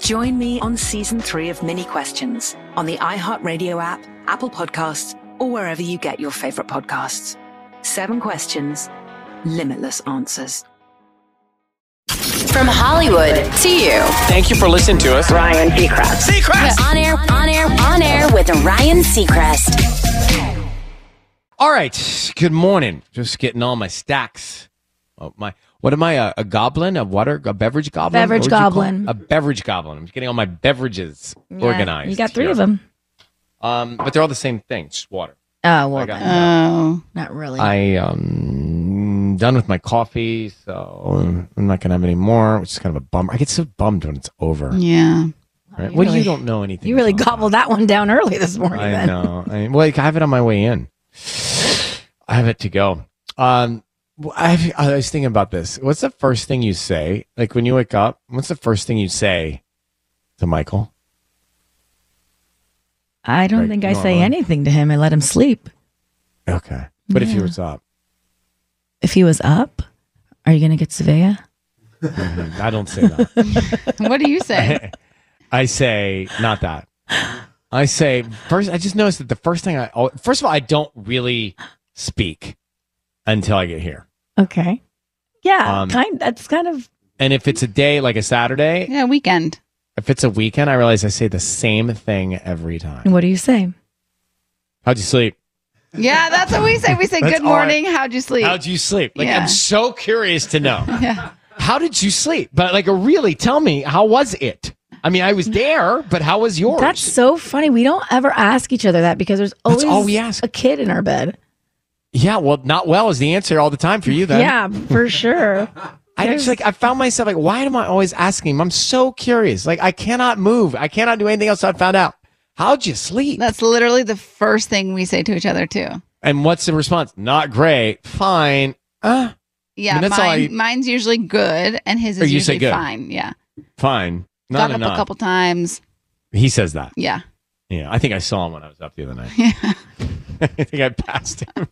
Join me on season three of Minnie Questions on the iHeartRadio app, Apple Podcasts, or wherever you get your favorite podcasts. Seven questions, limitless answers. From Hollywood to you. Thank you for listening to us. Ryan Seacrest. Seacrest! On air, on air, on air with Ryan Seacrest. All right. Good morning. Just getting all my stacks. Oh, my, what am I? A, a goblin? A water? A beverage goblin? Beverage What would you call goblin. A beverage goblin. I'm getting all my beverages Yeah, organized. You got three here. of them. Um, but they're all the same thing. Just water. Oh, well, I got- then. not really. I um done with my coffee, so I'm not gonna have any more, which is kind of a bummer. I get so bummed when it's over. yeah. Right? You Well, you don't know anything. You really gobbled that one down early this morning. I then. know. I, well, like, I have it on my way in. I have it to go. Um, well, I, I was thinking about this. What's the first thing you say? Like when you wake up, what's the first thing you say to Michael? I don't Right, think I say on. anything to him. I let him sleep. Okay. But if he was up, If he was up, are you going to get Savea? Mm-hmm. I don't say that. What do you say? I say not that. I say first. I just noticed that the first thing I oh, first of all I don't really speak until I get here. Okay. Yeah, Um, kind. That's kind of. And if it's a day like a Saturday, yeah, weekend. if it's a weekend, I realize I say the same thing every time. What do you say? How'd you sleep? Yeah, that's what we say. We say That's good all I- morning. How'd you sleep? How'd you sleep? Like Yeah. I'm so curious to know. Yeah. How did you sleep? But like really tell me, how was it? I mean, I was there, but how was yours? That's so funny. We don't ever ask each other that because there's always all we ask. a kid in our bed. Yeah, well, not well is the answer all the time for you then. Yeah, for sure. I just like I found myself like, why am I always asking him? I'm so curious. Like I cannot move. I cannot do anything else. I found out. How'd you sleep? That's literally the first thing we say to each other too. and what's the response? Not great. Fine. Uh, Yeah, I mean, that's all mine, I- mine's usually good, and his is you say usually good. fine. Yeah, fine. Not got up enough. a couple times. He says that. Yeah, Yeah, I think I saw him when I was up the other night. Yeah. I think I passed him.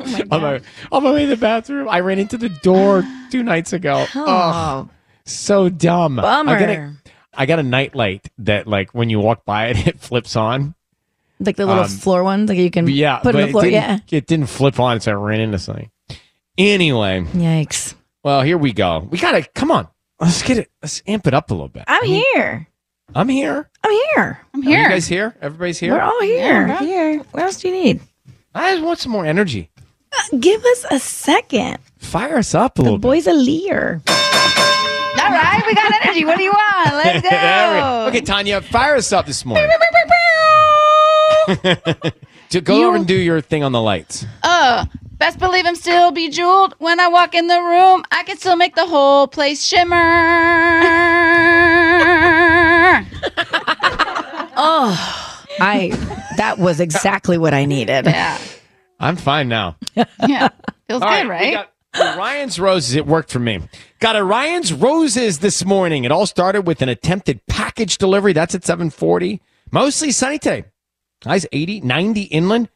Oh on, my, on my way to the bathroom, I ran into the door two nights ago. Oh, Oh, so dumb. bummer. I got, a, I got a night light that, like, when you walk by it, it flips on. like the little um, floor ones, like you can Yeah, put but on the floor. It Yeah. it didn't flip on, so I ran into something. Anyway, Yikes. well, here we go. We gotta come on. Let's get it. Let's amp it up a little bit. I'm here. I'm here. I'm here. I'm Are here. you guys here? Everybody's here. We're all here. Yeah, here. What else do you need? I just want some more energy. Give us a second. Fire us up a The little bit. boy's a leer. All right, we got energy. What do you want? Let's go. okay, Tanya, fire us up this morning. To go You- over and do your thing on the lights. Uh, Best believe I'm still bejeweled. When I walk in the room, I can still make the whole place shimmer. Oh, I. That was exactly what I needed. yeah. I'm fine now. Yeah. Feels All good, we right? got Ryan's Roses. It worked for me. Got a Ryan's Roses this morning. It all started with an attempted package delivery. That's at 740. Mostly sunny today. Highs 80, 90 inland.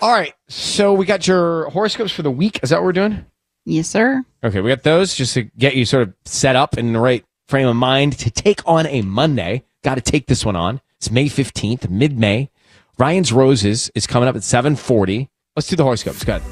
All right. So we got your horoscopes for the week. Is that what we're doing? yes, sir. Okay. We got those just to get you sort of set up in the right frame of mind to take on a Monday. Got to take this one on. It's May 15th, mid May. Ryan's Roses is coming up at 740. Let's do the horoscopes. Go ahead.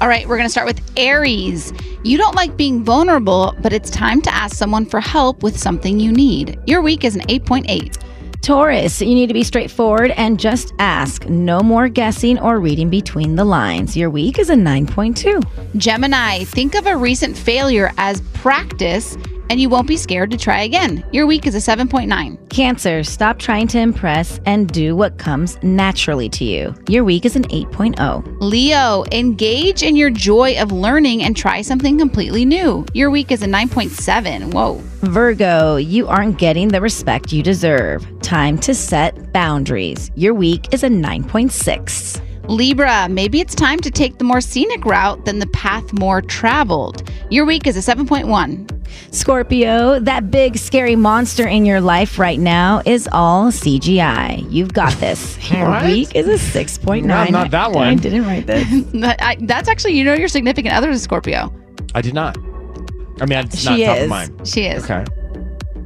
All right, we're going to start with Aries. You don't like being vulnerable, but it's time to ask someone for help with something you need. Your week is an 8.8. Taurus, you need to be straightforward and just ask. No more guessing or reading between the lines. Your week is a 9.2. Gemini, think of a recent failure as practice and you won't be scared to try again. Your week is a 7.9. Cancer, stop trying to impress and do what comes naturally to you. Your week is an oh. 8.0. Leo, engage in your joy of learning and try something completely new. Your week is a 9.7. Whoa. Virgo, you aren't getting the respect you deserve. Time to set boundaries. Your week is a 9.6. Libra, maybe it's time to take the more scenic route than the path more traveled. Your week is a 7.1. Scorpio, that big scary monster in your life right now is all CGI. You've got this. Your What? week is a 6.9. No, not that one. I didn't write this. That- that's actually, you know, your significant other is Scorpio. I did not. I mean, it's not She top of is. mind. She is. Okay.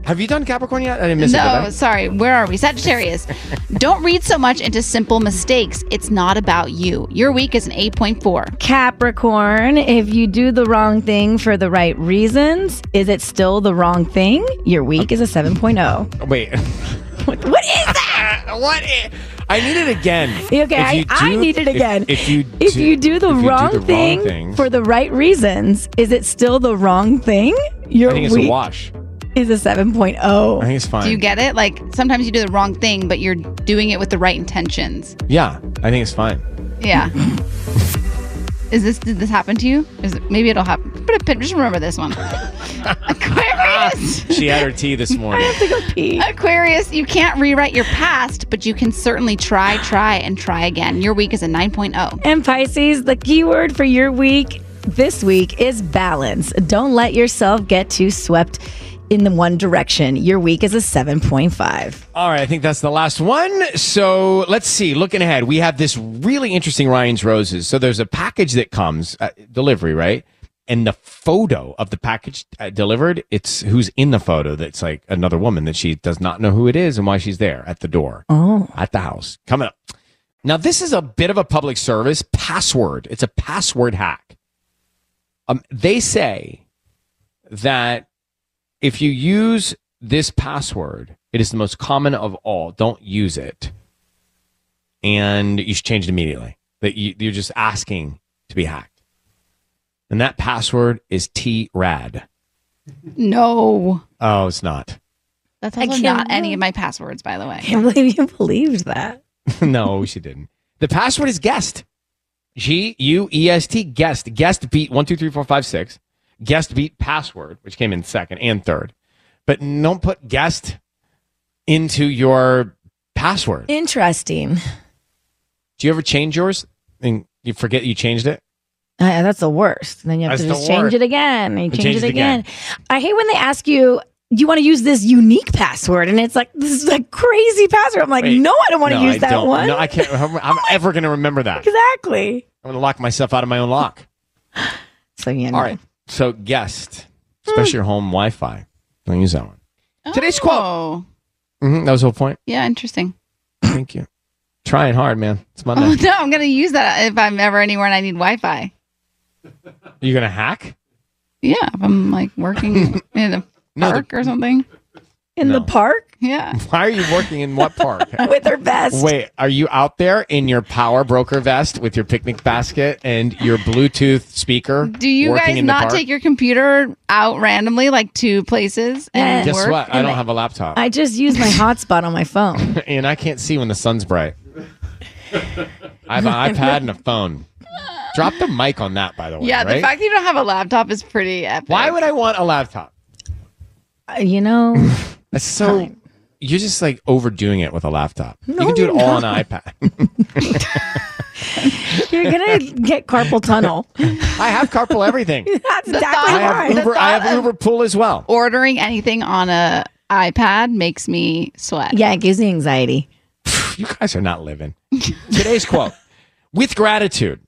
Have you done Capricorn yet? I didn't miss it. No, sorry. Where are we? Sagittarius. Don't read so much into simple mistakes. It's not about you. Your week is an 8.4. Capricorn, if you do the wrong thing for the right reasons, is it still the wrong thing? Your week is a 7.0. Wait. What, what is that? what? i- I need it again. Okay, If I, you I need it again. If, you if you do the, if you wrong, the wrong thing thing, for the right reasons, is it still the wrong thing? Your I think it's week a wash. Is a oh. 7.0. I think it's fine. Do you get it? Like sometimes you do the wrong thing, but you're doing it with the right intentions. yeah, I think it's fine. Yeah. Is this did this happen to you? Is it, maybe it'll happen. Put a pin. Just remember this one. Aquarius. She had her tea this morning. I have to go pee. Aquarius, you can't rewrite your past, but you can certainly try, try, and try again. Your week is a oh. 9.0. And Pisces, the keyword for your week this week is balance. Don't let yourself get too swept in the one direction. Your week is a 7.5. All right, I think that's the last one. So let's see. Looking ahead, we have this really interesting Ryan's Roses. So there's a package that comes, uh, delivery, right? And the photo of the package uh, delivered, it's who's in the photo that's like another woman that she does not know who it is and why she's there at the door, Oh. at the house. Coming up. Now, this is a bit of a public service password. It's a password hack. Um, they say that if you use this password, it is the most common of all. Don't use it. And you should change it immediately. That you, you're just asking to be hacked. And that password is T-RAD. No. Oh, it's not. That's I also can't not any of my passwords, by the way. I can't believe you believed that. no, she didn't. The password is guest. G U E S T guest. Guest beat one, two, three, four, five, six. Guest beat password, which came in second and third. But don't put guest into your password. Interesting. Do you ever change yours and you forget you changed it? Uh, that's the worst. Then you have That's to just change worst. it again. And you change, change it again. again. I hate when they ask you, do you want to use this unique password? And it's like, this is a crazy password. I'm like, Wait. no, I don't want to use I that don't. one. No, I can't. I'm, I'm ever going to remember that. exactly. I'm going to lock myself out of my own lock. So, yeah. All right. So guest, especially your home Wi-Fi. Don't use that one. Today's quote. Oh, hmm that was the whole point. yeah, interesting. Thank you. Trying hard, man. It's Monday. Oh, no, I'm going to use that if I'm ever anywhere and I need Wi Fi. Are you gonna hack? Yeah, if I'm like working in a No, the- park or something. In No. the park Yeah. Why are you working in what park? with her vest. Wait, are you out there in your power broker vest with your picnic basket and your Bluetooth speaker? Do you guys not take your computer out randomly, like to places and Guess work? what? I And don't they- have a laptop, I just use my hotspot on my phone. and I can't see when the sun's bright. I have an iPad and a phone. Drop the mic on that, by the way. Yeah, the fact that you don't have a laptop is pretty epic. Why would I want a laptop? Uh, you know, That's so. You're just like overdoing it with a laptop. you can do it you're all on an iPad. you're gonna get carpal tunnel. I have carpal everything. That's The exactly thought- I have. Uber. I have Uber Pool as well. ordering anything on a iPad makes me sweat? Yeah, it gives me anxiety. You guys are not living. Today's quote: "With gratitude,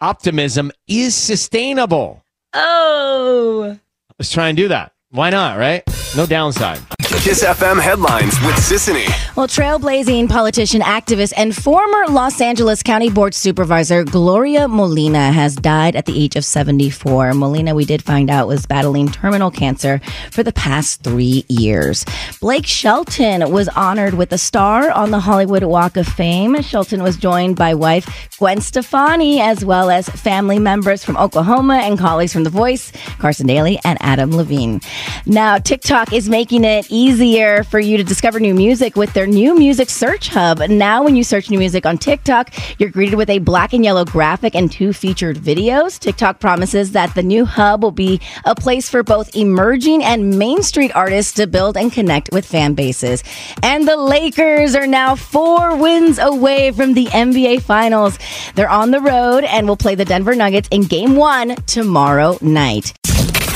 optimism is sustainable." Oh. Let's try and do that. Why not? Right? No downside. Kiss FM headlines with Sisanie. Well, trailblazing politician, activist, and former Los Angeles County Board Supervisor Gloria Molina has died at the age of 74. Molina, we did find out, was battling terminal cancer for the past three years. Blake Shelton was honored with a star on the Hollywood Walk of Fame. Shelton was joined by wife Gwen Stefani, as well as family members from Oklahoma and colleagues from The Voice, Carson Daly, and Adam Levine. Now, TikTok is making it easier for you to discover new music with their new music search hub. Now, when you search new music on TikTok, you're greeted with a black and yellow graphic and two featured videos. TikTok promises that the new hub will be a place for both emerging and main street artists to build and connect with fan bases. And the Lakers are now four wins away from the NBA Finals. They're on the road and will play the Denver Nuggets in game one tomorrow night.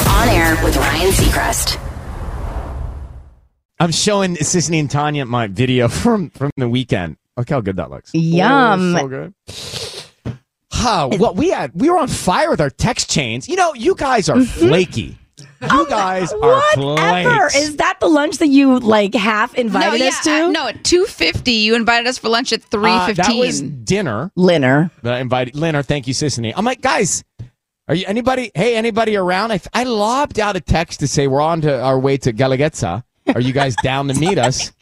On air with Ryan Seacrest. I'm showing Sisanie and Tanya my video from from the weekend. Look how good that looks. Yum. Oh, so good. Huh, what we had, we were on fire with our text chains. You know, you guys are flaky. You guys are Whatever. flakes. Is that the lunch that you like half invited no, us to? uh, no, at two fifty, you invited us for lunch at three Uh, fifteen. that was dinner. Linner. that I invited Leonard. Thank you, Sisanie. I'm like, guys, are you anybody? Hey, anybody around? I, I lobbed out a text to say we're on to our way to Guelaguetza. Are you guys down to meet us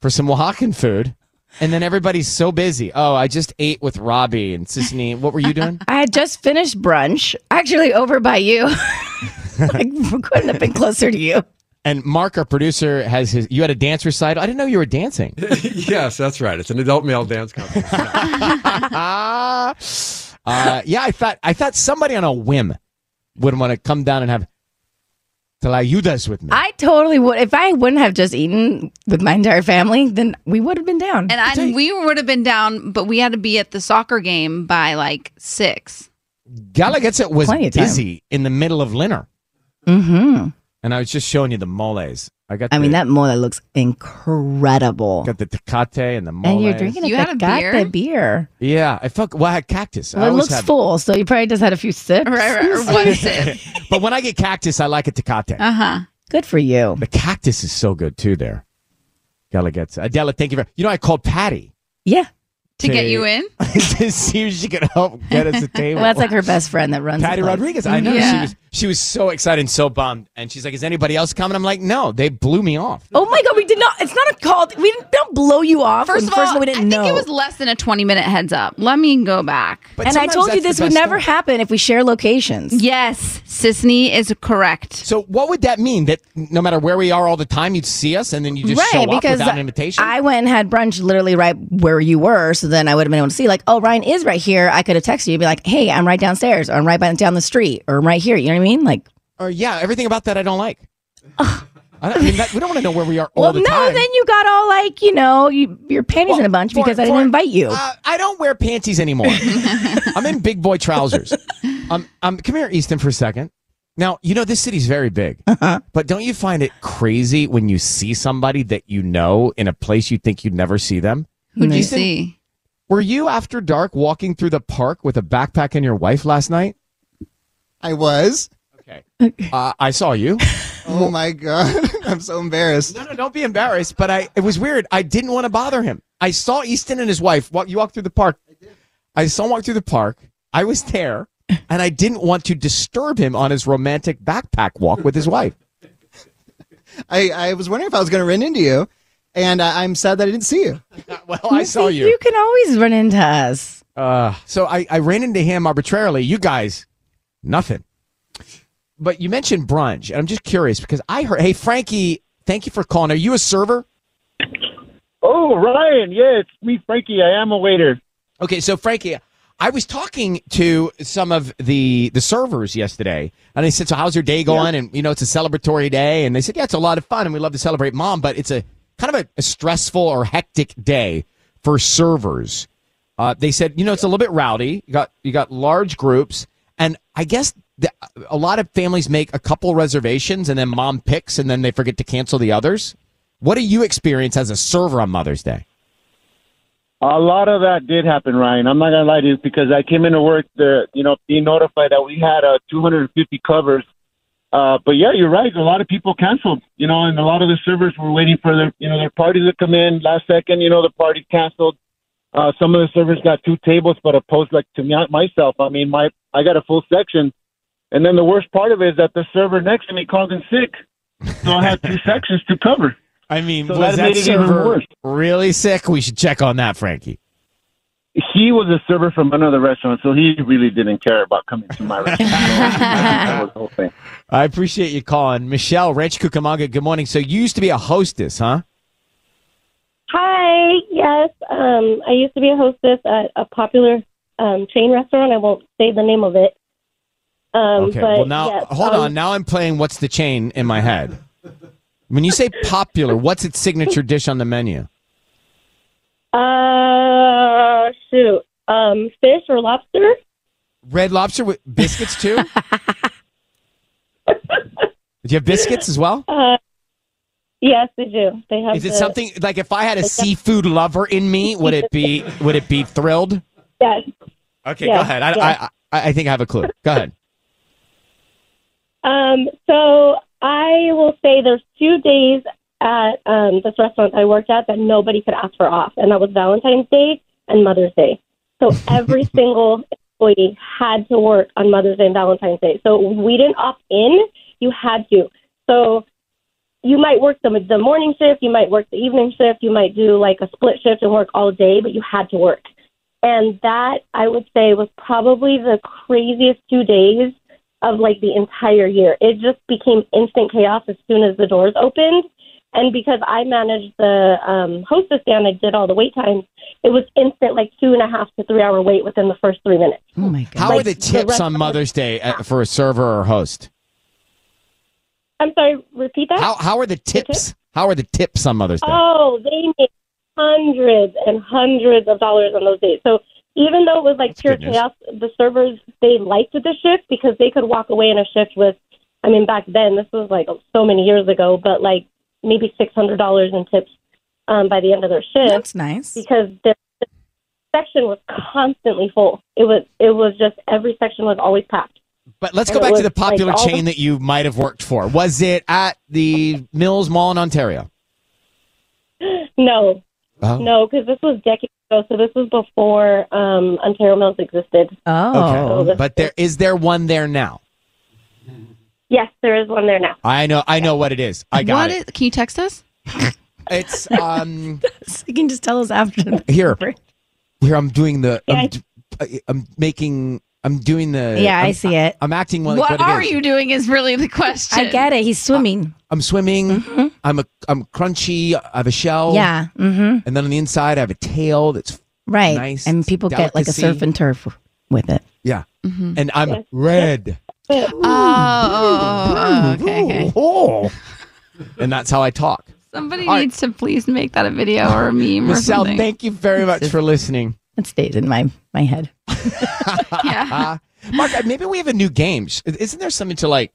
for some Oaxacan food? And then everybody's so busy. Oh, I just ate with Robbie and Sisanie. What were you doing? I had just finished brunch, actually over by you. I couldn't have been closer to you. And Mark, our producer, has his. You had a dance recital. I didn't know you were dancing. yes, that's right. It's an adult male dance competition. Ah, uh, yeah. I thought I thought somebody on a whim would want to come down and have Tlayudas with me. I totally would. If I wouldn't have just eaten with my entire family, then we would have been down. and I, we would have been down, but we had to be at the soccer game by like six. Guelaguetza was Plenty of time. busy in the middle of Linner. mm-hmm. And I was just showing you the moles. I got. I mean, the, that mole looks incredible. got the tecate and the moles. And you're drinking a You had a Tecate beer? beer. Yeah, I felt. Well, I had cactus. I Well, it looks have- full, so you probably just had a few sips. Right, right. Or one sip. But when I get cactus, I like a tecate. Uh huh. Good for you. the cactus is so good too. There, Guelaguetza. Adela, thank you very. You know, I called Patty Yeah. To get you in. to see if she could help get us a table. Well, that's like her best friend that runs. the Patty place. Rodriguez. I know she Yeah. was she was so excited and so bummed, and she's like, "Is anybody else coming?" I'm like, "No, they blew me off." Oh my god, we did not. It's not a call. We didn't don't blow you off. First of all, first we I didn't think know. it was less than a twenty minute heads up. Let me go back. But and I told you this would never story. happen if we share locations. Yes, Sisanie is correct. So what would that mean? That no matter where we are all the time, you'd see us, and then you just show up because without an invitation. I went and had brunch literally right where you were, so then I would have been able to see, like, oh, Ryan is right here. I could have texted you, and be like, hey, I'm right downstairs, or I'm right down the street, or I'm right here. You know what I mean? Like, or yeah, everything about that I don't like. I, don't, I mean, that, we don't want to know where we are all well, the no, time. then you got all like, you know, you, your panties Well, in a bunch for- because I didn't invite you. Uh, I don't wear panties anymore. I'm in big boy trousers. Um, um, come here, Easton, for a second. Now, you know, this city's very big, Uh-huh. but don't you find it crazy when you see somebody that you know in a place you think you'd never see them? Who'd you Easton, see? Were you after dark walking through the park with a backpack and your wife last night? I was. Okay. Uh, I saw you. Oh my god, I'm so embarrassed. No, no, don't be embarrassed. But I, it was weird. I didn't want to bother him. I saw Easton and his wife. Walk, you walked through the park. I did. I saw him walk through the park. I was there, and I didn't want to disturb him on his romantic backpack walk with his wife. I, I was wondering if I was going to run into you, and uh, I'm sad that I didn't see you. Well, I saw you. You can always run into us. Uh, so I, I ran into him arbitrarily. You guys, nothing. But you mentioned brunch, and I'm just curious because I heard. Hey, Frankie, thank you for calling. Are you a server? Oh, Ryan, yeah, it's me, Frankie. I am a waiter. Okay, so Frankie, I was talking to some of the the servers yesterday, and I said, "So how's your day going?" And you know, it's a celebratory day, and they said, "Yeah, it's a lot of fun, and we love to celebrate mom, but it's a kind of a, a stressful or hectic day for servers." Uh, they said, "You know, it's a little bit rowdy. You got you got large groups, and I guess the, a lot of families make a couple reservations, and then mom picks, and then they forget to cancel the others." What do you experience as a server on Mother's Day? A lot of that did happen, Ryan. I'm not gonna lie to you because I came into work, the you know, being notified that we had uh, 250 covers. Uh, but yeah, you're right. A lot of people canceled, you know, and a lot of the servers were waiting for their, you know, their parties to come in last second. You know, the party canceled. Uh, some of the servers got two tables, but opposed like to me myself. I mean, my I got a full section, and then the worst part of it is that the server next to me called in sick, so I had two sections to cover. I mean, So was that that made even server worse. really sick? We should check on that, Frankie. He was a server from another restaurant, so he really didn't care about coming to my restaurant. that was the whole thing. I appreciate you calling. Michelle, Rancho Cucamonga, good morning. So you used to be a hostess, huh? Hi, yes. Um, I used to be a hostess at a popular um, chain restaurant. I won't say the name of it. Um, Okay. but well, now, hold um, on. Now I'm playing What's the Chain in my head. When you say popular, what's its signature dish on the menu? Uh, shoot. Um, fish or lobster? Red lobster with biscuits, too? Do you have biscuits as well? Uh, yes, they do. They have. Is it the- something like if I had a seafood lover in me, would it be would it be thrilled? Yes. Okay, Yes, go ahead. I, yes. I, I I think I have a clue. Go ahead. Um, so I will say there's two days at um, this restaurant I worked at that nobody could ask for off, and that was Valentine's Day and Mother's Day. So every single employee had to work on Mother's Day and Valentine's Day. So we didn't opt in; you had to. So you might work the the morning shift, you might work the evening shift, you might do like a split shift and work all day, but you had to work. And that I would say was probably the craziest two days of like the entire year. It just became instant chaos as soon as the doors opened. And because I managed the um, hostess stand, and I did all the wait times. It was instant, like two and a half to three hour wait within the first three minutes. Oh my god! How are Like, the the tips rest on Mother's Day uh, for a server or host? I'm sorry, repeat that. How how are the tips? How are the tips on Mother's Day? Oh, they make hundreds and hundreds of dollars on those days. So even though it was like pure chaos, the servers they liked the shift because they could walk away in a shift with. I mean, back then this was like so many years ago, but like maybe six hundred dollars in tips um, by the end of their shift. That's nice. because the, the section was constantly full. It was it was just every section was always packed. But let's And go it back to the popular like, chain the- that you might have worked for. Was it at the Mills Mall in Ontario? No, Oh. no, because this was decades ago. So this was before um, Ontario Mills existed. Oh, Okay. But there is there one there now? Yes, there is one there now. I know I know what it is. I got What it. is- can you text us? It's um you can just tell us after. The here. Here I'm doing the Yeah, I'm, d- I'm making I'm doing the Yeah, I I'm- see it. I'm acting like what what, it are is. you doing is really the question. I get it. He's swimming. I'm swimming. Mm-hmm. I'm a I'm crunchy. I have a shell. yeah. Mm-hmm. And then on the inside I have a tail that's Right. Nice And people get like a delicacy. surf and turf with it. yeah. Mm-hmm. And I'm red. Oh, oh, oh, okay, okay. Oh. And that's how I talk. Somebody All right. needs to please make that a video or a meme or something. thank you very much for listening. It stays in my my head. yeah. Mark, uh, maybe we have a new game. Isn't there something to like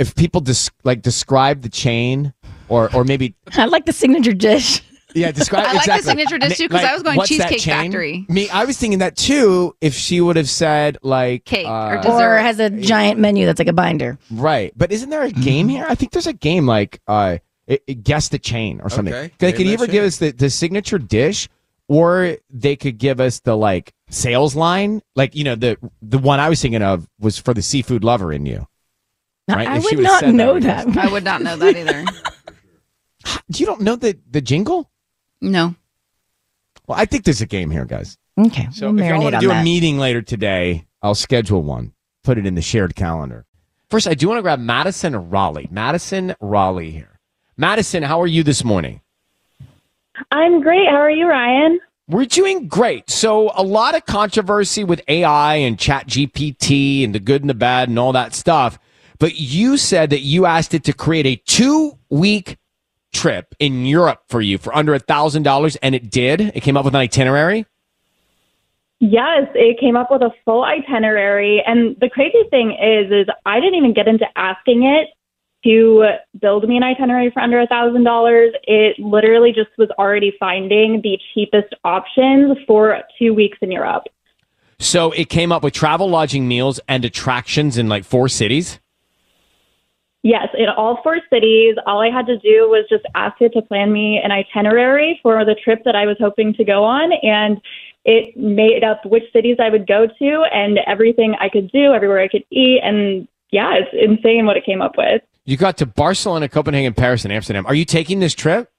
if people des- like describe the chain or or maybe I like the signature dish. yeah, describe I like the signature dish, too, 'cause I was going Cheesecake? Factory. Me, I was thinking that too if she would have said like Cake or uh, dessert. Or has a giant menu that's like a binder. Right. But isn't there a game here? I think there's a game like uh it, it- guess the chain or something. Okay. They Name could either chain. give us the, the signature dish or they could give us the like sales line. Like, you know, the the one I was thinking of was for the seafood lover in you. Now, Right? I If would would've not said that, know that. I would not know that either. You don't know the the jingle? No. Well, I think there's a game here, guys. Okay. So we'll if y'all want to do that. a meeting later today, I'll schedule one. Put it in the shared calendar. First, I do want to grab Madison Rolley. Madison Rolley here. Madison, how are you this morning? I'm great. How are you, Ryan? We're doing great. So a lot of controversy with AI and Chat GPT and the good and the bad and all that stuff. But you said that you asked it to create a two week trip in Europe for you for under a thousand dollars, and it did. It came up with an itinerary. Yes, it came up with a full itinerary. And the crazy thing is, is I didn't even get into asking it to build me an itinerary for under a thousand dollars. It literally just was already finding the cheapest options for two weeks in Europe. So it came up with travel, lodging, meals, and attractions in like four cities. Yes, in all four cities, all I had to do was just ask it to plan me an itinerary for the trip that I was hoping to go on. And it made up which cities I would go to and everything I could do, everywhere I could eat. And yeah, it's insane what it came up with. You got to Barcelona, Copenhagen, Paris, and Amsterdam. Are you taking this trip?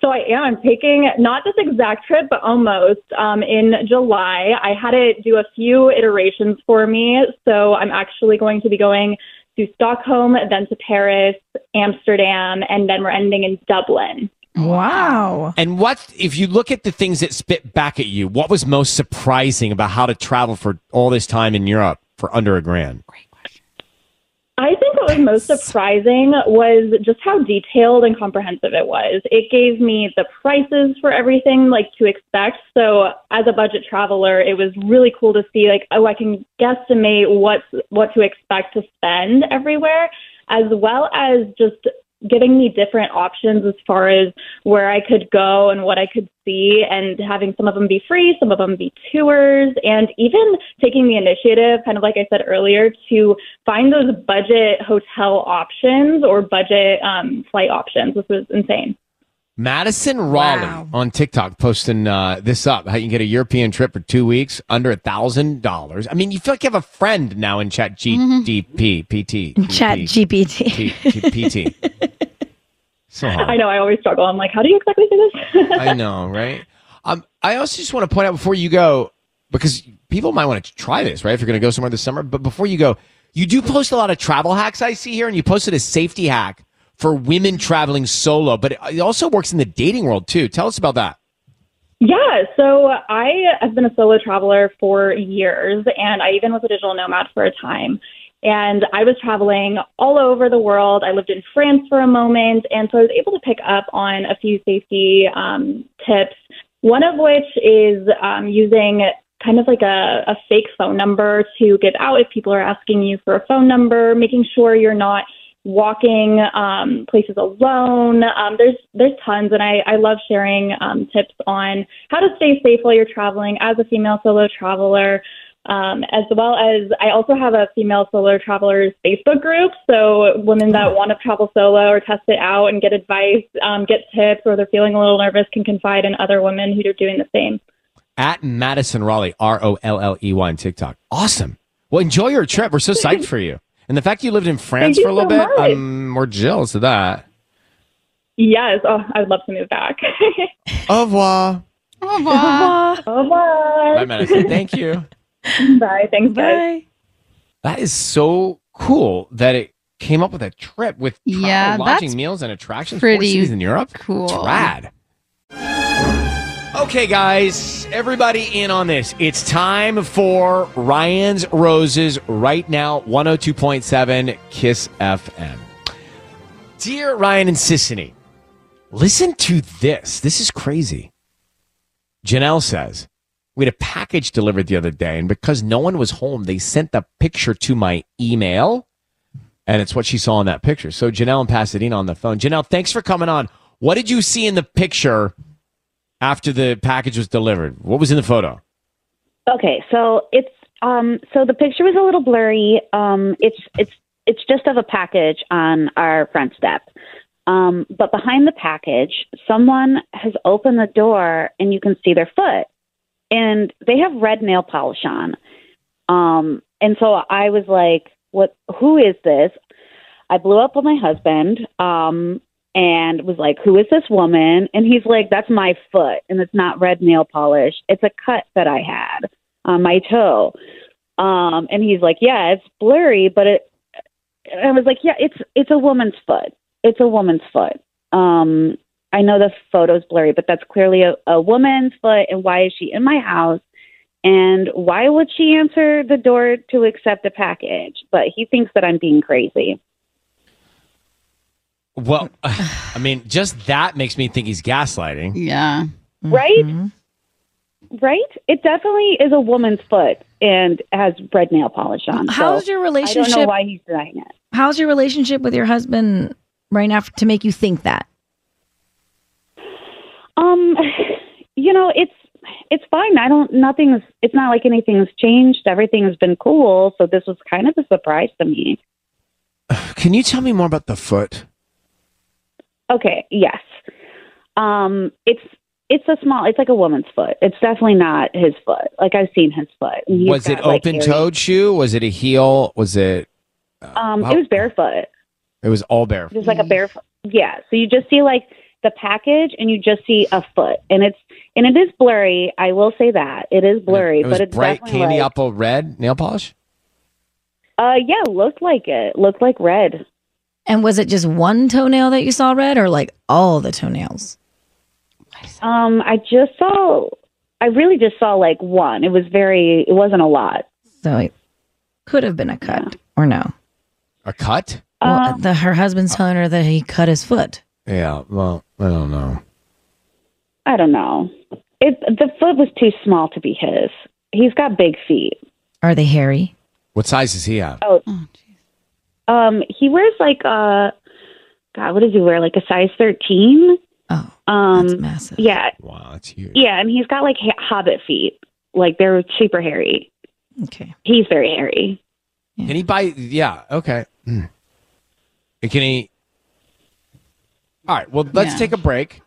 So I am. I'm taking not this exact trip, but almost um, in July. I had it do a few iterations for me. So I'm actually going to be going to Stockholm, then to Paris, Amsterdam, and then we're ending in Dublin. Wow. And what, if you look at the things that spit back at you, what was most surprising about how to travel for all this time in Europe for under a grand? I think what was most surprising was just how detailed and comprehensive it was. It gave me the prices for everything like to expect. So as a budget traveler, it was really cool to see like, oh, I can guesstimate what what to expect to spend everywhere, as well as just giving me different options as far as where I could go and what I could see, and having some of them be free, some of them be tours, and even taking the initiative, kind of like I said earlier, to find those budget hotel options or budget um, flight options. This was insane. Madison Rolley on TikTok posting uh, this up how you can get a European trip for two weeks under a thousand dollars. I mean, you feel like you have a friend now in Chat GDP PT Chat GPT. GPT. So hard. I know. I always struggle. I'm like, how do you exactly do this? I know, right? Um, I also just want to point out before you go, because people might want to try this, right? If you're going to go somewhere this summer, but before you go, you do post a lot of travel hacks I see here, and you posted a safety hack for women traveling solo, but it also works in the dating world too. Tell us about that. Yeah, so I have been a solo traveler for years, and I even was a digital nomad for a time. And I was traveling all over the world. I lived in France for a moment, and so I was able to pick up on a few safety um, tips. One of which is um, using kind of like a, a fake phone number to give out if people are asking you for a phone number, making sure you're not walking um, places alone. Um, there's there's tons, and I, I love sharing um, tips on how to stay safe while you're traveling as a female solo traveler. Um, as well as I also have a female solo travelers Facebook group. So women that want to travel solo or test it out and get advice, um, get tips, or they're feeling a little nervous, can confide in other women who are doing the same. At Madison Rolley, R O L L E Y on TikTok. Awesome. Well, enjoy your trip. We're so psyched for you. And the fact you lived in France Thank for a little so bit, much. I'm more jealous of that. Yes, oh, I'd love to move back. Au revoir. Au revoir. Au revoir. Bye, Madison. Thank you. Bye. Thanks, guys. That is so cool that it came up with a trip with travel, Yeah, lodging, that's meals, and attractions. Four pretty cities in Europe. cool. It's rad. Okay, guys, everybody in on this. It's time for Ryan's Roses right now, 102.7 Kiss FM. Dear Ryan and Sisanie, listen to this. This is crazy. Janelle says, We had a package delivered the other day, and because no one was home, they sent the picture to my email, and it's what she saw in that picture. So, Janelle in Pasadena on the phone. Janelle, thanks for coming on. What did you see in the picture after the package was delivered? What was in the photo? Okay, so it's um so the picture was a little blurry. Um it's it's it's just of a package on our front step. Um but behind the package, someone has opened the door and you can see their foot. And they have red nail polish on. Um and so I was like, what who is this? I blew up with my husband. Um and was like, Who is this woman? And he's like, That's my foot, and it's not red nail polish. It's a cut that I had on my toe. Um, and he's like, Yeah, it's blurry, but it and I was like, Yeah, it's it's a woman's foot. It's a woman's foot. Um I know the photo's blurry, but that's clearly a, a woman's foot. And why is she in my house? And why would she answer the door to accept a package? But he thinks that I'm being crazy. Well, I mean, just that makes me think he's gaslighting. Yeah. Right? Right? It definitely is a woman's foot and has red nail polish on. How's So your I don't know relationship- why he's denying it. How's your relationship with your husband right now to make you think that? Um, you know, it's it's fine. I don't. Nothing's. It's not like anything's changed. Everything's been cool. So this was kind of a surprise to me. Can you tell me more about the foot? Okay. Yes. Um. It's it's a small. It's like a woman's foot. It's definitely not his foot. Like I've seen his foot. he's Was it got, like, open toed shoe? Was it a heel? Was it? Um. how- It was barefoot. It was all bare. Just like a barefoot. Yeah. So you just see like the package, and you just see a foot, and it's and it is blurry. I will say that it is blurry, It was but it's bright candy like, apple red nail polish. Uh, yeah, looked like it. Looked like red. And was it just one toenail that you saw red or like all the toenails? Um, I just saw. I really just saw like one. It was very. It wasn't a lot. So it could have been a cut or no. A cut? Well, the, her husband's telling her that he cut his foot. Yeah. Well, I don't know. I don't know. It the foot was too small to be his. He's got big feet. Are they hairy? What size does he have? Oh, um, he wears like a God, what does he wear? Like a size thirteen. Oh, um, that's massive. Yeah, Wow, that's huge. yeah, and he's got like ha- hobbit feet. Like they're super hairy. Okay. He's very hairy. Can he buy? Yeah. Okay. Hmm. Can he? All right. Well, let's Yeah. take a break.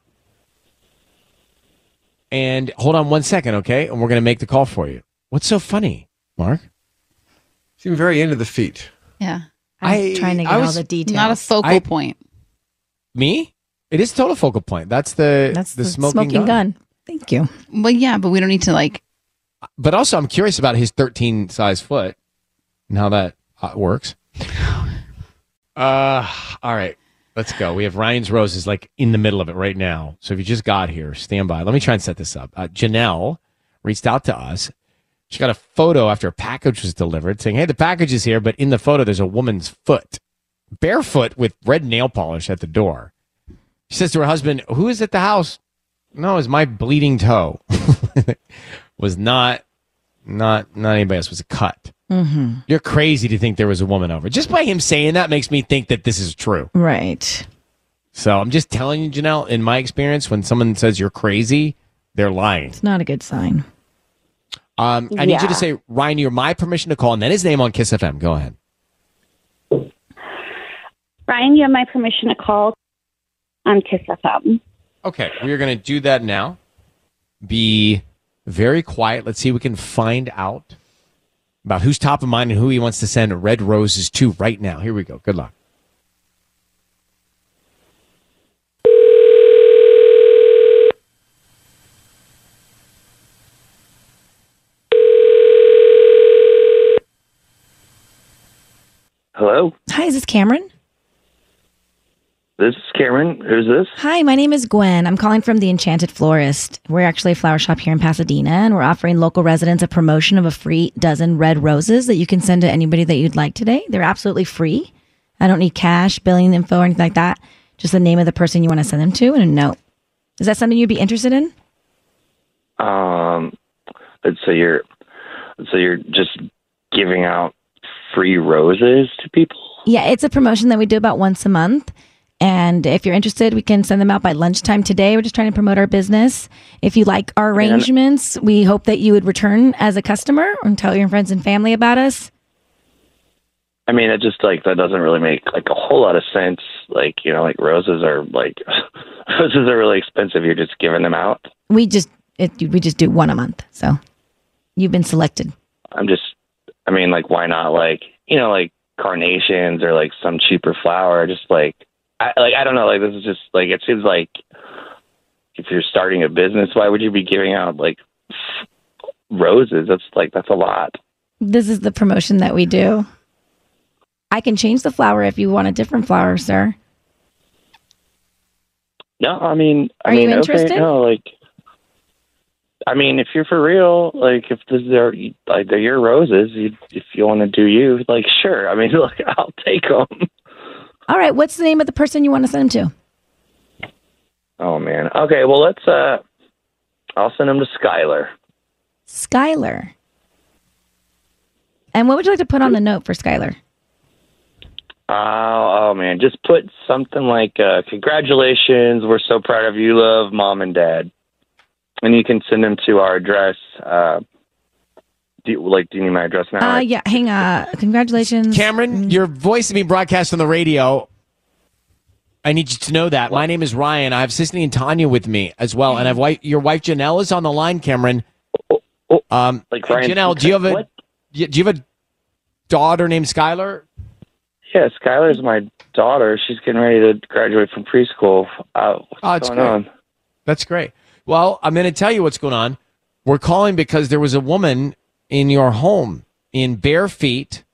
And hold on one second, okay? And we're going to make the call for you. What's so funny, Mark? Seem very into the feet. Yeah. I- trying to get I all the details. Not a focal I- point. Me? It is total focal point. That's the That's the, the, smoking, smoking, gun. gun. Thank you. Well, yeah, but we don't need to like. But also, I'm curious about his 13 size foot and how that uh, works. Uh, all right, let's go. We have Ryan's roses like in the middle of it right now. So if you just got here, stand by. Let me try and set this up. Uh, Janelle reached out to us. She got a photo after a package was delivered saying, "Hey, the package is here, but in the photo there's a woman's foot, barefoot with red nail polish at the door." She says to her husband, "Who is at the house?" No, it's my bleeding toe. was not, not, not anybody else. Was a cut. Mm-hmm. You're crazy to think there was a woman over. Just by him saying that makes me think that this is true. Right. So I'm just telling you, Janelle, in my experience, when someone says you're crazy, they're lying. It's not a good sign. Um, I need you to say, Ryan, you're my permission to call, and then his name on Kiss FM. Go ahead. Ryan, you have my permission to call on Kiss FM. Okay, we are going to do that now. Be very quiet. Let's see if we can find out about who's top of mind and who he wants to send red roses to right now. Here we go. Good luck. Hello, Hi, is this Cameron? this is Cameron. Who's this? Hi, my name is Gwen. I'm calling from the Enchanted Florist. We're actually a flower shop here in Pasadena, and we're offering local residents a promotion of a free dozen red roses that you can send to anybody that you'd like today. They're absolutely free. I don't need cash, billing info, or anything like that. Just the name of the person you want to send them to and a note. Is that something you'd be interested in? Um, so you're, so you're just giving out free roses to people. Yeah, it's a promotion that we do about once a month. And if you're interested, we can send them out by lunchtime today. We're just trying to promote our business. If you like our arrangements, we hope that you would return as a customer and tell your friends and family about us. I mean, it just like that doesn't really make like a whole lot of sense. Like you know, like roses are like roses are really expensive. You're just giving them out. We just it, we just do one a month. So you've been selected. I'm just, I mean, like why not like you know like carnations or like some cheaper flower? Just like I like I don't know. Like this is just like it seems like if you're starting a business, why would you be giving out like roses? That's like that's a lot. This is the promotion that we do. I can change the flower if you want a different flower, sir. No, I mean, I Are you mean, interested? okay, no, like, I mean, if you're for real, like, if this is are like they're your roses, you, if you want to do you, like, sure. I mean, look, I'll take them. All right. What's the name of the person you want to send them to? Oh man. Okay, well, let's. uh I'll send them to Skylar. Skylar. And what would you like to put on the note for Skylar? Oh, oh man, just put something like, uh, "Congratulations, we're so proud of you, love, mom and dad," and you can send them to our address. Uh, do you, like, do you need my address now? Uh, yeah. Hang on. Congratulations. Cameron, your voice is being broadcast on the radio. I need you to know that. My name is Ryan. I have Sisanie and Tanya with me as well. And I've wife, your wife Janelle is on the line, Cameron. Um, Like Ryan Janelle, do you have a What? do you have a daughter named Skylar? Yeah, Skylar's my daughter. She's getting ready to graduate from preschool. Uh, what's Oh, it's going great. on? That's great. Well, I'm going to tell you what's going on. We're calling because there was a woman in your home in bare feet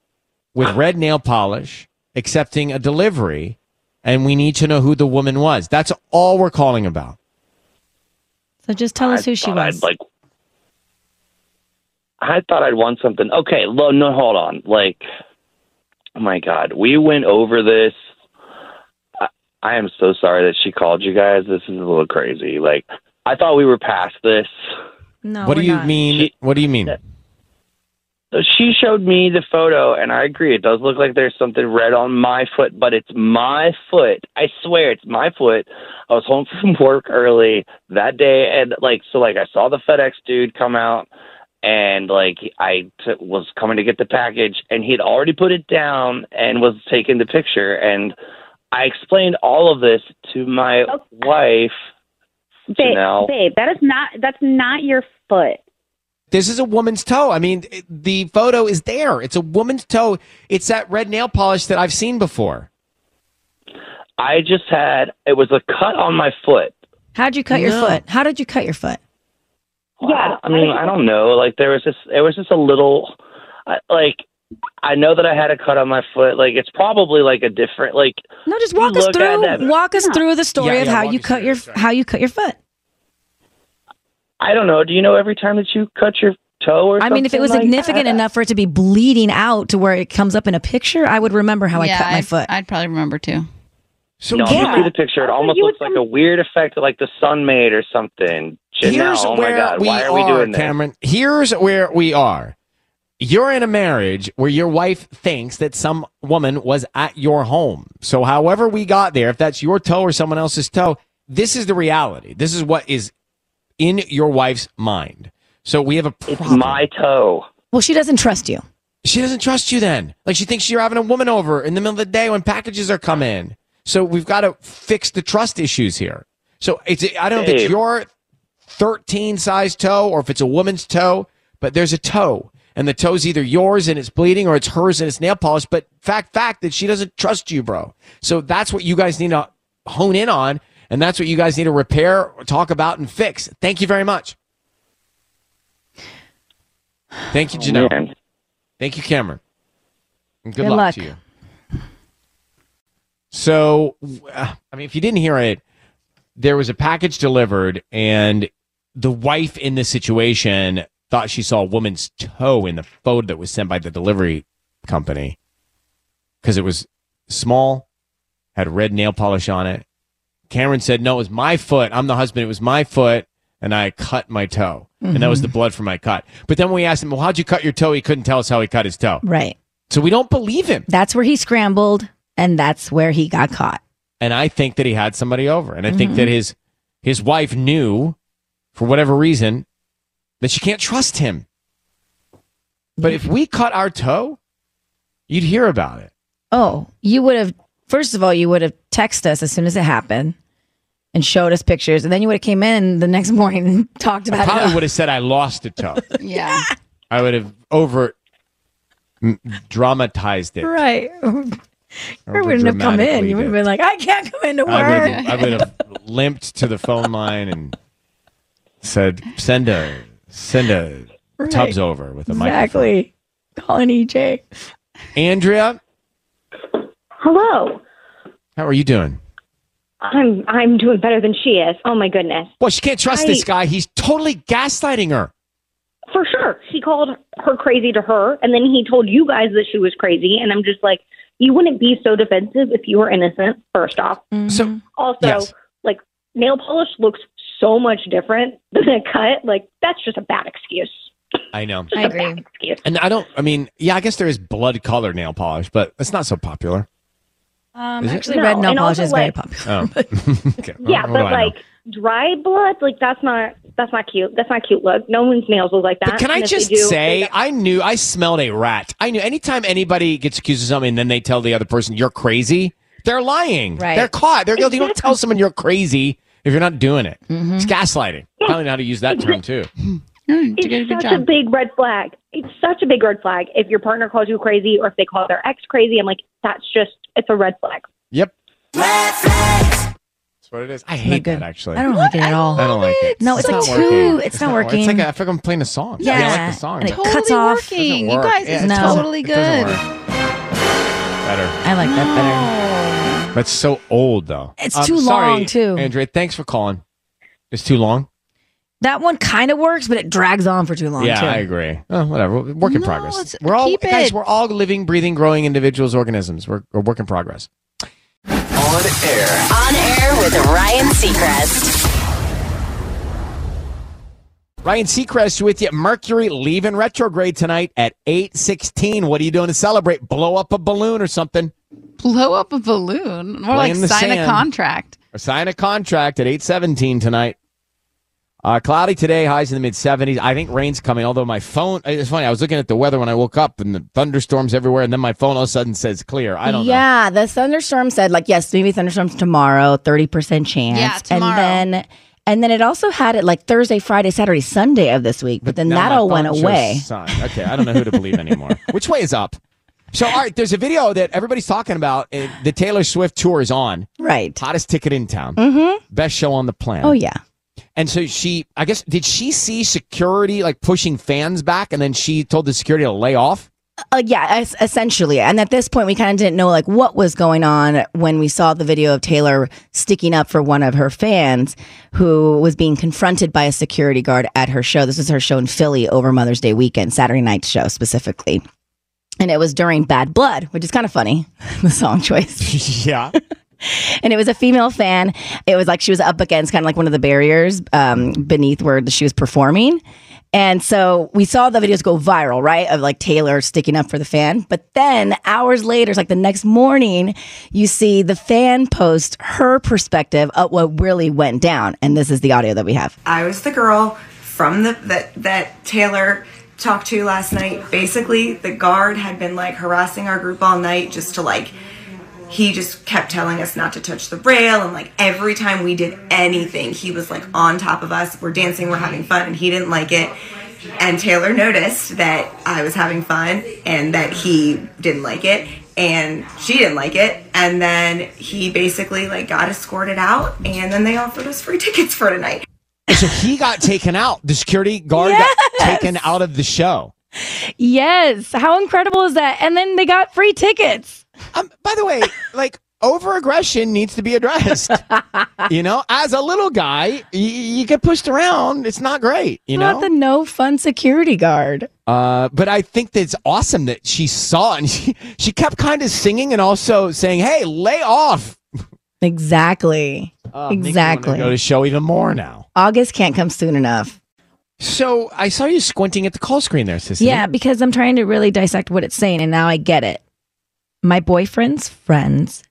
with red nail polish accepting a delivery, and we need to know who the woman was. That's all we're calling about. So just tell us who she thought I'd, was. like, I thought I'd want something. Okay, lo, no, hold on. Like, oh my God, we went over this. I, I am so sorry that she called you guys. This is a little crazy. Like, I thought we were past this. No, what do you mean? what do you mean? So she showed me the photo, and I agree. It does look like there's something red on my foot, but it's my foot. I swear it's my foot. I was home from work early that day, and like, so, like, I saw the FedEx dude come out, and like, I t- was coming to get the package, and he'd already put it down and was taking the picture, and I explained all of this to my wife, Babe, Janelle. babe, that is not that's not your foot. This is a woman's toe. I mean, it- the photo is there. It's a woman's toe. It's that red nail polish that I've seen before. I just had it was a cut on my foot. How'd you cut your No. foot? How did you cut your foot? Yeah, I mean, I don't know. Like there was just it was just a little, I- like I know that I had a cut on my foot. Like it's probably like a different like. No, just walk us through. that- Walk us through the story Yeah, of yeah, how you us cut your how you cut your foot. I don't know. Do you know every time that you cut your toe or? I mean, if it was like significant that? enough for it to be bleeding out to where it comes up in a picture, I would remember how yeah, I cut my I'd, foot. I'd probably remember too. So no, yeah. you see the picture. It almost looks like a weird effect, like the sun made or something. Janelle, Here's oh my where God, we why are, are we doing this? Cameron. Here's where we are. You're in a marriage where your wife thinks that some woman was at your home. So, however we got there, if that's your toe or someone else's toe, this is the reality. This is what is in your wife's mind. So we have a problem. It's my toe. Well, she doesn't trust you. She doesn't trust you then. Like she thinks you're having a woman over in the middle of the day when packages are coming. So we've got to fix the trust issues here. So it's I don't know if it's your 13 size toe or if it's a woman's toe, but there's a toe. And the toe's either yours and it's bleeding or it's hers and it's nail polish. But fact, fact that she doesn't trust you, bro. So that's what you guys need to hone in on. And that's what you guys need to repair, talk about, and fix. Thank you very much. Thank you, Janelle. man. Thank you, Cameron. And good, Good luck, luck. to you. So, uh, I mean, if you didn't hear it, there was a package delivered, and the wife in this situation thought she saw a woman's toe in the photo that was sent by the delivery company because it was small, had red nail polish on it. Cameron said, No, it was my foot. I'm the husband. It was my foot, and I cut my toe. And that was the blood from my cut. But then when we asked him, Well, how'd you cut your toe? He couldn't tell us how he cut his toe. Right. So we don't believe him. That's where he scrambled, and that's where he got caught. and I think that he had somebody over, and I think Mhm. that his his wife knew, for whatever reason, that she can't trust him. But if we cut our toe, you'd hear about it. Oh, you would have. First of all, you would have texted us as soon as it happened and showed us pictures, and then you would have came in the next morning and talked about I probably it. Probably would have said I lost a toe. Yeah. I would have over dramatized it. Right. Or wouldn't have come in. You would have been like, I can't come into work. I would, I would have limped to the phone line and said, "Send a send a Right. Tubbs over with a microphone." exactly. Calling E EJ. Andrea, Hello. how are you doing? I'm I'm doing better than she is. Oh my goodness. Well, she can't trust I- this guy. He's totally gaslighting her. For sure. He called her crazy to her and then he told you guys that she was crazy and I'm just like you wouldn't be so defensive if you were innocent first off. Mm-hmm. So Also, Yes. like nail polish looks so much different than a cut. Like that's just a bad excuse. I know. Just a bad excuse. And I don't. I mean, yeah, I guess there is blood colored nail polish, but it's not so popular. Um, Is it? actually, No, red nail and polish also, is very popular. Oh, okay. Yeah, What but like dry blood, like that's not that's not cute. That's not cute look. No one's nails look like that. But can I And if they just do, say, I knew, I smelled a rat. I knew anytime anybody gets accused of something and then they tell the other person, you're crazy, they're lying. Right. They're caught. They're guilty. You don't tell someone you're crazy if you're not doing it. Mm-hmm. It's gaslighting. I don't know how to use that term, too. it's such a big red flag. It's such a big red flag. If your partner calls you crazy or if they call their ex crazy, I'm like, that's just it's a red flag. Yep. That's what it is. I hate that, actually. I don't like it at all. I don't like it. No, it's, like not too. working. It's, not wor- working. It's like I feel like I'm playing a song. Yeah. I like the song. And it but- cuts off. working. You guys, Yeah, it's it doesn't- totally it good. work. Better. I like that better. That's so old, though. It's Um, too sorry, long, too. Andrea, thanks for calling. It's too long. That one kind of works, but it drags on for too long. yeah, too. I agree. Oh, whatever. Work in progress. We're all keep guys. it. We're all living, breathing, growing individuals, organisms. We're, we're work in progress. On air. On air with Ryan Seacrest. Ryan Seacrest with you. Mercury leaving retrograde tonight at eight sixteen. What are you doing to celebrate? Blow up a balloon or something, Blow up a balloon. More Play like in the sign a contract. or sign a contract at eight seventeen tonight. Uh, cloudy today, highs in the mid 70s. I think rain's coming, although my phone, it's funny. I was looking at the weather when I woke up and the thunderstorms everywhere, and then my phone all of a sudden says clear. I don't know. yeah, the thunderstorm said like yes, maybe thunderstorms tomorrow, thirty percent chance. Yeah, tomorrow. And then and then it also had it like Thursday, Friday, Saturday, Sunday of this week, but then Now that all went away. Okay, I don't know who to believe anymore. Which way is up? So, all right, there's a video that everybody's talking about. Uh, The Taylor Swift tour is on. Right. Hottest ticket in town. Mm-hmm. Best show on the planet. Oh yeah. And so she, I guess, did she see security like pushing fans back and then she told the security to lay off? Uh, yeah, es- essentially. And at this point, we kind of didn't know like what was going on when we saw the video of Taylor sticking up for one of her fans who was being confronted by a security guard at her show. This was her show in Philly over Mother's Day weekend, Saturday night show specifically. And it was during Bad Blood, which is kind of funny, the song choice. yeah. and it was a female fan. It was like she was up against kind of like one of the barriers um, beneath where she was performing. And so we saw the videos go viral, right? Of like Taylor sticking up for the fan. But then hours later, it's like the next morning, you see the fan post her perspective of what really went down. And this is the audio that we have. I was the girl from the that that Taylor talked to last night. Basically, the guard had been like harassing our group all night just to like he just kept telling us not to touch the rail and like every time we did anything, he was like on top of us. We're dancing, we're having fun and he didn't like it. And Taylor noticed that I was having fun and that he didn't like it and she didn't like it and then he basically like got escorted out and then they offered us free tickets for tonight. So he got taken out. The security guard got taken out of the show. Yes. How incredible is that? And then they got free tickets. Um, by the way, like over aggression needs to be addressed. you know, as a little guy, y- you get pushed around. It's not great. You know Not know, the no fun security guard. Uh, but I think that it's awesome that she saw and she, she kept kind of singing and also saying, "Hey, lay off." Exactly. Uh, exactly. Go to show even more now. August can't come soon enough. So I saw you squinting at the call screen there, Sissy. Yeah, because I'm trying to really dissect what it's saying, and now I get it. My boyfriend's friend's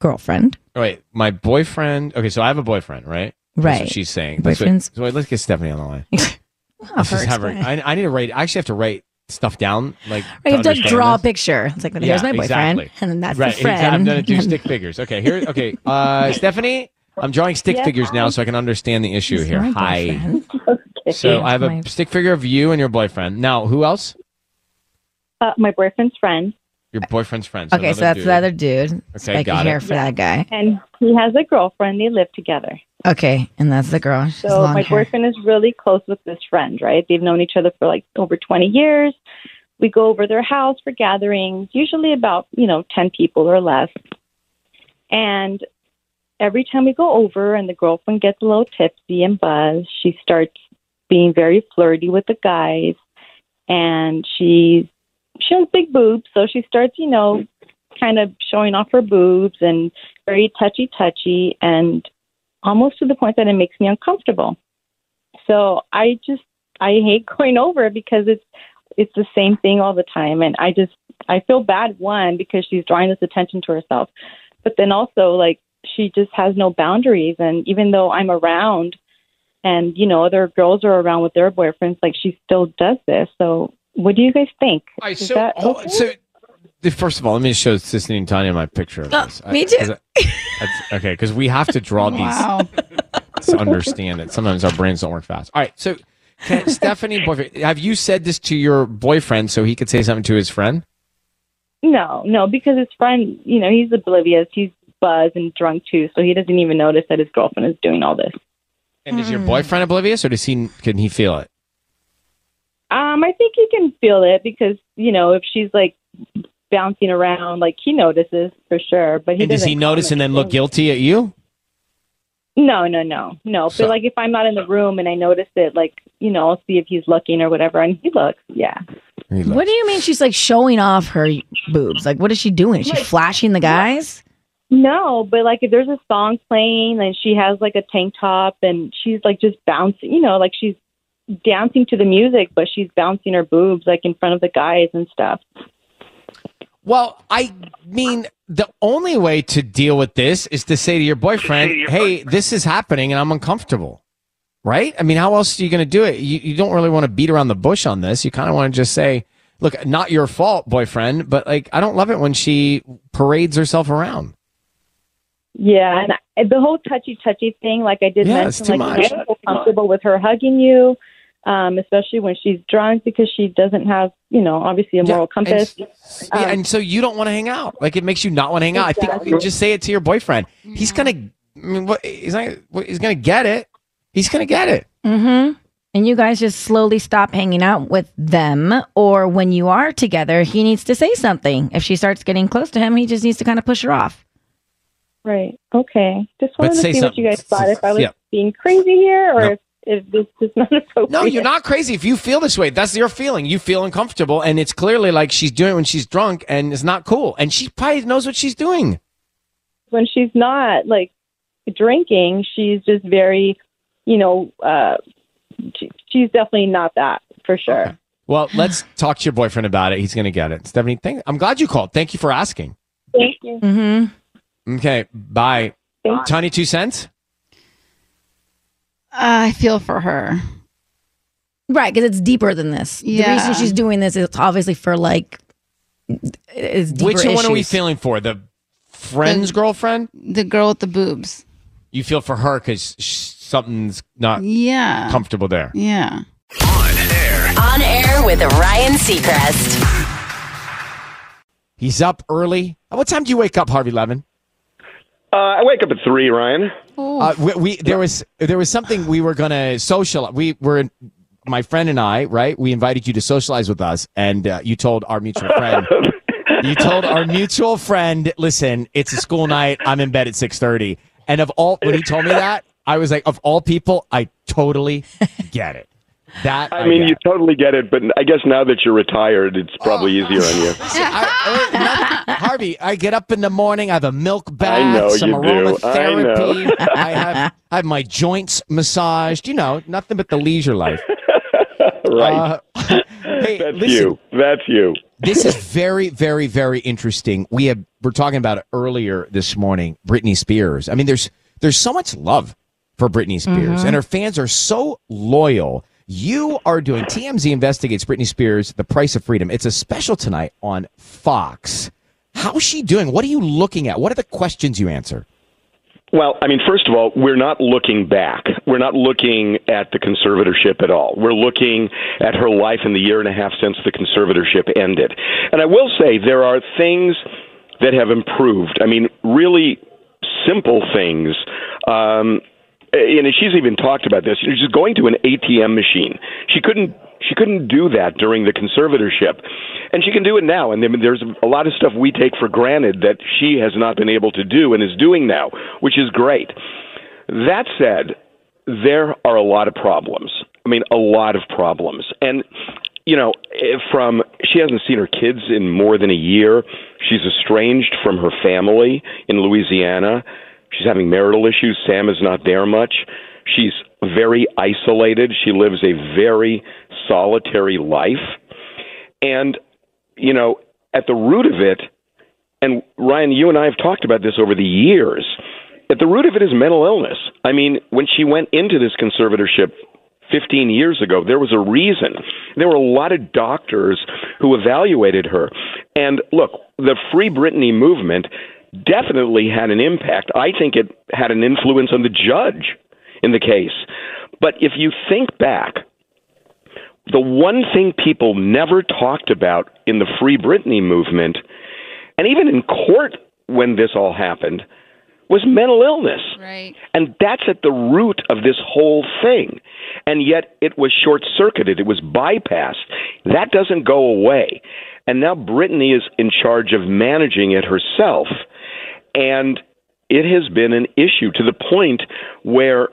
girlfriend. Oh, Wait, my boyfriend. Okay, so I have a boyfriend, right? That's Right. what she's saying. That's what- Boyfriend's- so wait, let's get Stephanie on the line. I'll Let's just have her- I, I need to write. I actually have to write stuff down. Like Right, you have to understand draw a picture. It's like, here's Yeah, my boyfriend, exactly. and then that's right. the friend. Exactly. I'm gonna do stick figures. Okay, here. Okay, uh, Stephanie, I'm drawing stick Yes, figures now, so I can understand the issue He's here. my Hi. So I have a My- stick figure of you and your boyfriend. Now, who else? Uh, my boyfriend's friend. Your boyfriend's friend. Okay, so that's dude. the other dude. Spiky got hair it. for that guy. And he has a girlfriend. They live together. Okay, and that's the girl. She's So long my hair. boyfriend is really close with this friend, right? They've known each other for like over 20 years. We go over their house for gatherings, usually about, you know, 10 people or less. And every time we go over and the girlfriend gets a little tipsy and buzzed, she starts being very flirty with the guys, and she she has big boobs, so she starts, you know, kind of showing off her boobs and very touchy touchy and almost to the point that it makes me uncomfortable. So I just I hate going over because it's it's the same thing all the time and I just I feel bad one because she's drawing this attention to herself. But then also like she just has no boundaries and even though I'm around and you know other girls are around with their boyfriends like she still does this. So what do you guys think? All right, Is so, that oh, okay? so the- first of all, let me show Sisanie and Tanya my picture of Oh, this. me too. 'cause I- that's- okay, because we have to draw Wow. these to understand it. Sometimes our brains don't work fast. All right, so can, Stephanie, boyfriend, have you said this to your boyfriend so he could say something to his friend? No, no, because his friend, you know, he's oblivious. He's buzzed and drunk too, so he doesn't even notice that his girlfriend is doing all this. And is your hmm. boyfriend oblivious, or does he can he feel it? Um, I think he can feel it because you know if she's like bouncing around, like he notices for sure. But he and does he notice and then look guilty at you? No, no, no, no. So- but like if I'm not in the room and I notice it, like you know, I'll see if he's looking or whatever, and he looks. Yeah. What do you mean she's like showing off her boobs? Like, what is she doing? Is she flashing the guys? No, but like if there's a song playing and she has like a tank top and she's like just bouncing, you know, like she's dancing to the music, but she's bouncing her boobs like in front of the guys and stuff. Well, I mean, the only way to deal with this is to say to your boyfriend, "Hey, this is happening, and I'm uncomfortable." Right? I mean, how else are you going to do it? You, you don't really want to beat around the bush on this. You kind of want to just say, "Look, not your fault, boyfriend, but like, I don't love it when she parades herself around." Yeah, and I, the whole touchy touchy thing, like I did Yeah, it's mention, too like much. you don't feel comfortable with her hugging you, um, especially when she's drunk because she doesn't have, you know, obviously a moral compass. Yeah, Um, and so you don't want to hang out. Like it makes you not want to hang out. I think Exactly. just say it to your boyfriend. He's gonna. I mean, what, he's not. what- He's gonna get it. He's gonna get it. Mm-hmm. And you guys just slowly stop hanging out with them, or when you are together, he needs to say something. If she starts getting close to him, he just needs to kind of push her off. Right. Okay. Just But wanted to say see what you guys thought. If I was Yeah. being crazy here, or No. if, if this is not appropriate. No, you're not crazy. If you feel this way, that's your feeling. You feel uncomfortable, and it's clearly like she's doing it when she's drunk, and it's not cool. And she probably knows what she's doing. When she's not like drinking, she's just very, you know, uh, she, she's definitely not that for sure. Well, let's talk to your boyfriend about it. He's gonna get it. Stephanie, thank, I'm glad you called. Thank you for asking. Thank you. Mm-hmm. Okay, bye. Thanks. Tiny two cents. I feel for her. Right, because it's deeper than this. The reason she's doing this is obviously for like is deeper Which one are we feeling for? The friend's girlfriend? The girl with the boobs. You feel for her because something's not Yeah. comfortable there. Yeah. On air. On air with Ryan Seacrest. He's up early. What time do you wake up, Harvey Levin? Uh, I wake up at three, Ryan. Uh, we, we there was there was something we were gonna social. We were my friend and I, right? We invited you to socialize with us, and uh, you told our mutual friend. you told our mutual friend, "Listen, it's a school night. I'm in bed at 6.30. And of all, when he told me that, I was like, of all people, I totally get it. That I mean, get. you totally get it, but I guess now that you're retired, it's probably easier on you. I- I- Harvey, I get up in the morning. I have a milk bath, I know some you do. aromatherapy. I know. I have I have my joints massaged. You know, nothing but the leisure life. right. Uh, hey, That's listen, you. That's you. this is very, very, very interesting. We have we're talking about it earlier this morning. Britney Spears. I mean, there's there's so much love for Britney Spears, Mhm. and her fans are so loyal. You are doing TMZ investigates Britney Spears, The Price of Freedom. It's a special tonight on Fox. How's she doing? What are you looking at? What are the questions you answer? Well, I mean, first of all, we're not looking back. We're not looking at the conservatorship at all. We're looking at her life in the year and a half since the conservatorship ended. And I will say there are things that have improved. I mean, really simple things. Um, and she's even talked about this. She's going to an ATM machine. She couldn't she couldn't do that during the conservatorship, and she can do it now. And there's a lot of stuff we take for granted that she has not been able to do and is doing now, which is great. That said, there are a lot of problems. I mean, a lot of problems, and you know, eh, from she hasn't seen her kids in more than a year. She's estranged from her family in Louisiana. She's having marital issues. Sam is not there much. She's very isolated. She lives a very solitary life. And, you know, at the root of it, and Ryan, you and I have talked about this over the years, at the root of it is mental illness. I mean, when she went into this conservatorship 15 years ago, there was a reason. There were a lot of doctors who evaluated her. And look, the Free Britney movement definitely had an impact. I think it had an influence on the judge in the case. But if you think back, the one thing people never talked about in the Free Britney movement, and even in court when this all happened, was mental illness. Right. And that's at the root of this whole thing. And yet it was short circuited, it was bypassed. That doesn't go away. And now Britney is in charge of managing it herself. And it has been an issue to the point where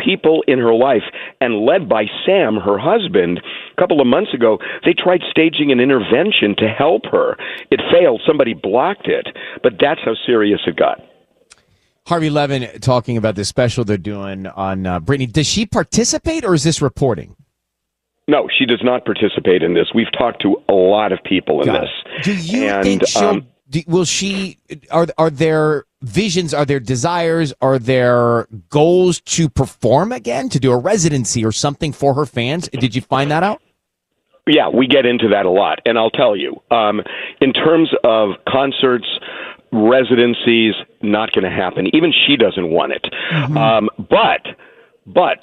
people in her life, and led by Sam, her husband, a couple of months ago, they tried staging an intervention to help her. It failed. Somebody blocked it. But that's how serious it got. Harvey Levin talking about this special they're doing on uh, Britney. Does she participate or is this reporting? No, she does not participate in this. We've talked to a lot of people in Got this. it. Do you and, think she'll? um, do, will she? Are are there visions? Are there desires? Are there goals to perform again? To do a residency or something for her fans? Did you find that out? Yeah, we get into that a lot. And I'll tell you, um, in terms of concerts, residencies, not going to happen. Even she doesn't want it. Um, but, but,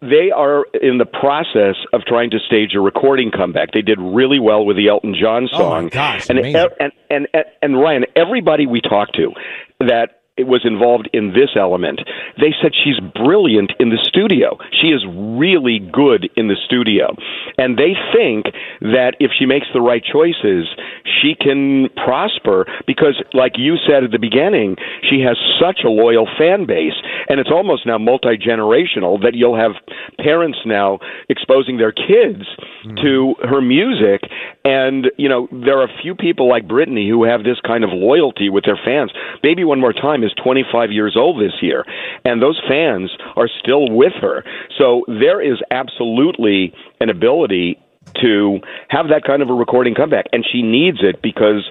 they are in the process of trying to stage a recording comeback. They did really well with the Elton John Oh, song. my gosh, and, and, and, and, and Ryan, everybody we talked to that it was involved in this element. They said she's brilliant in the studio. She is really good in the studio. And they think that if she makes the right choices, she can prosper because, like you said at the beginning, she has such a loyal fan base. And it's almost now multi generational that you'll have parents now exposing their kids mm-hmm. to her music. And, you know, there are a few people like Britney who have this kind of loyalty with their fans. Maybe One More Time is 25 years old this year, and those fans are still with her. So there is absolutely an ability to have that kind of a recording comeback, and she needs it because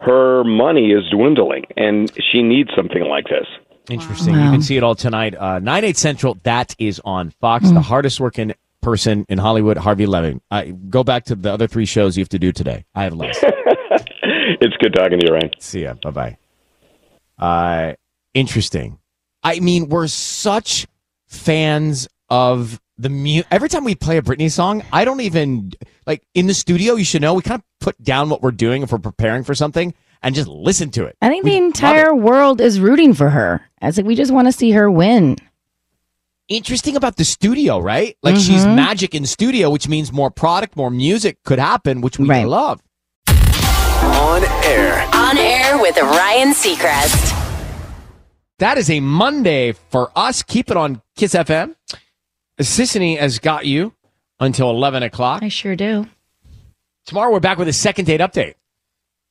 her money is dwindling, and she needs something like this. Interesting. You can see it all tonight. Uh, 9, 8 Central. That is on Fox. The hardest working person in Hollywood, Harvey Levin. I go back to the other three shows you have to do today. I have less. It's good talking to you, Ryan. See ya. Bye bye. Uh, interesting. I mean, we're such fans of the mu Every time we play a Britney song, I don't even like in the studio. You should know we kind of put down what we're doing if we're preparing for something and just listen to it. I think We the entire world is rooting for her. As like we just want to see her win. interesting about the studio, right? Like she's Mhm. magic in studio, which means more product, more music could happen, which we love. On air. On air with Ryan Seacrest. That is a Monday for us. Keep it on KIIS FM. Sisanie has got you until 11 o'clock. I sure do. Tomorrow we're back with a second date update.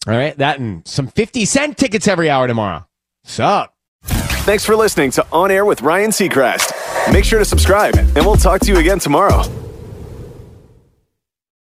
All right, that and some 50 cent tickets every hour tomorrow. Sup? Thanks for listening to On Air with Ryan Seacrest. Make sure to subscribe, and we'll talk to you again tomorrow.